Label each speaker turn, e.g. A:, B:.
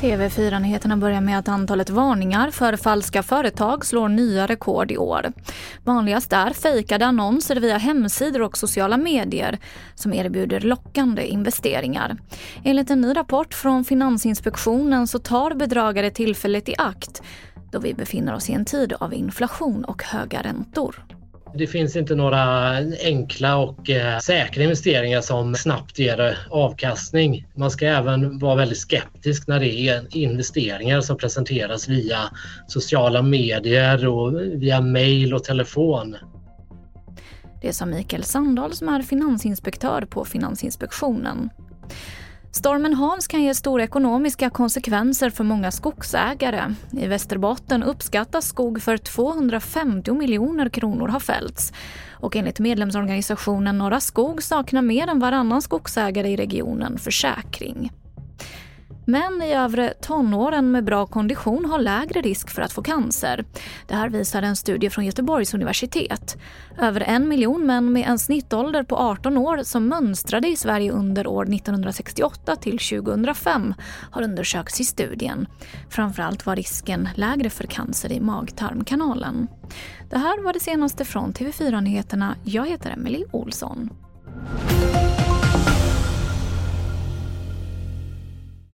A: TV4-nyheterna börjar med att antalet varningar för falska företag slår nya rekord i år. Vanligast är fejkade annonser via hemsidor och sociala medier som erbjuder lockande investeringar. Enligt en ny rapport från Finansinspektionen så tar bedragare tillfället i akt då vi befinner oss i en tid av inflation och höga räntor.
B: Det finns inte några enkla och eh, säkra investeringar som snabbt ger eh, avkastning. Man ska även vara väldigt skeptisk när det är investeringar som presenteras via sociala medier och via mail och telefon.
A: Det sa Mikael Sandahl som är finansinspektör på Finansinspektionen. Stormen Hans kan ge stora ekonomiska konsekvenser för många skogsägare. I Västerbotten uppskattas skog för 250 miljoner kronor ha fällts. Och enligt medlemsorganisationen Norra Skog saknar mer än varannan skogsägare i regionen försäkring. Män i övre tonåren med bra kondition har lägre risk för att få cancer. Det här visar en studie från Göteborgs universitet. Över en miljon män med en snittålder på 18 år som mönstrade i Sverige under år 1968 till 2005 har undersökts i studien. Framförallt var risken lägre för cancer i mag-tarmkanalen. Det här var det senaste från TV4 Nyheterna. Jag heter Emily Olsson.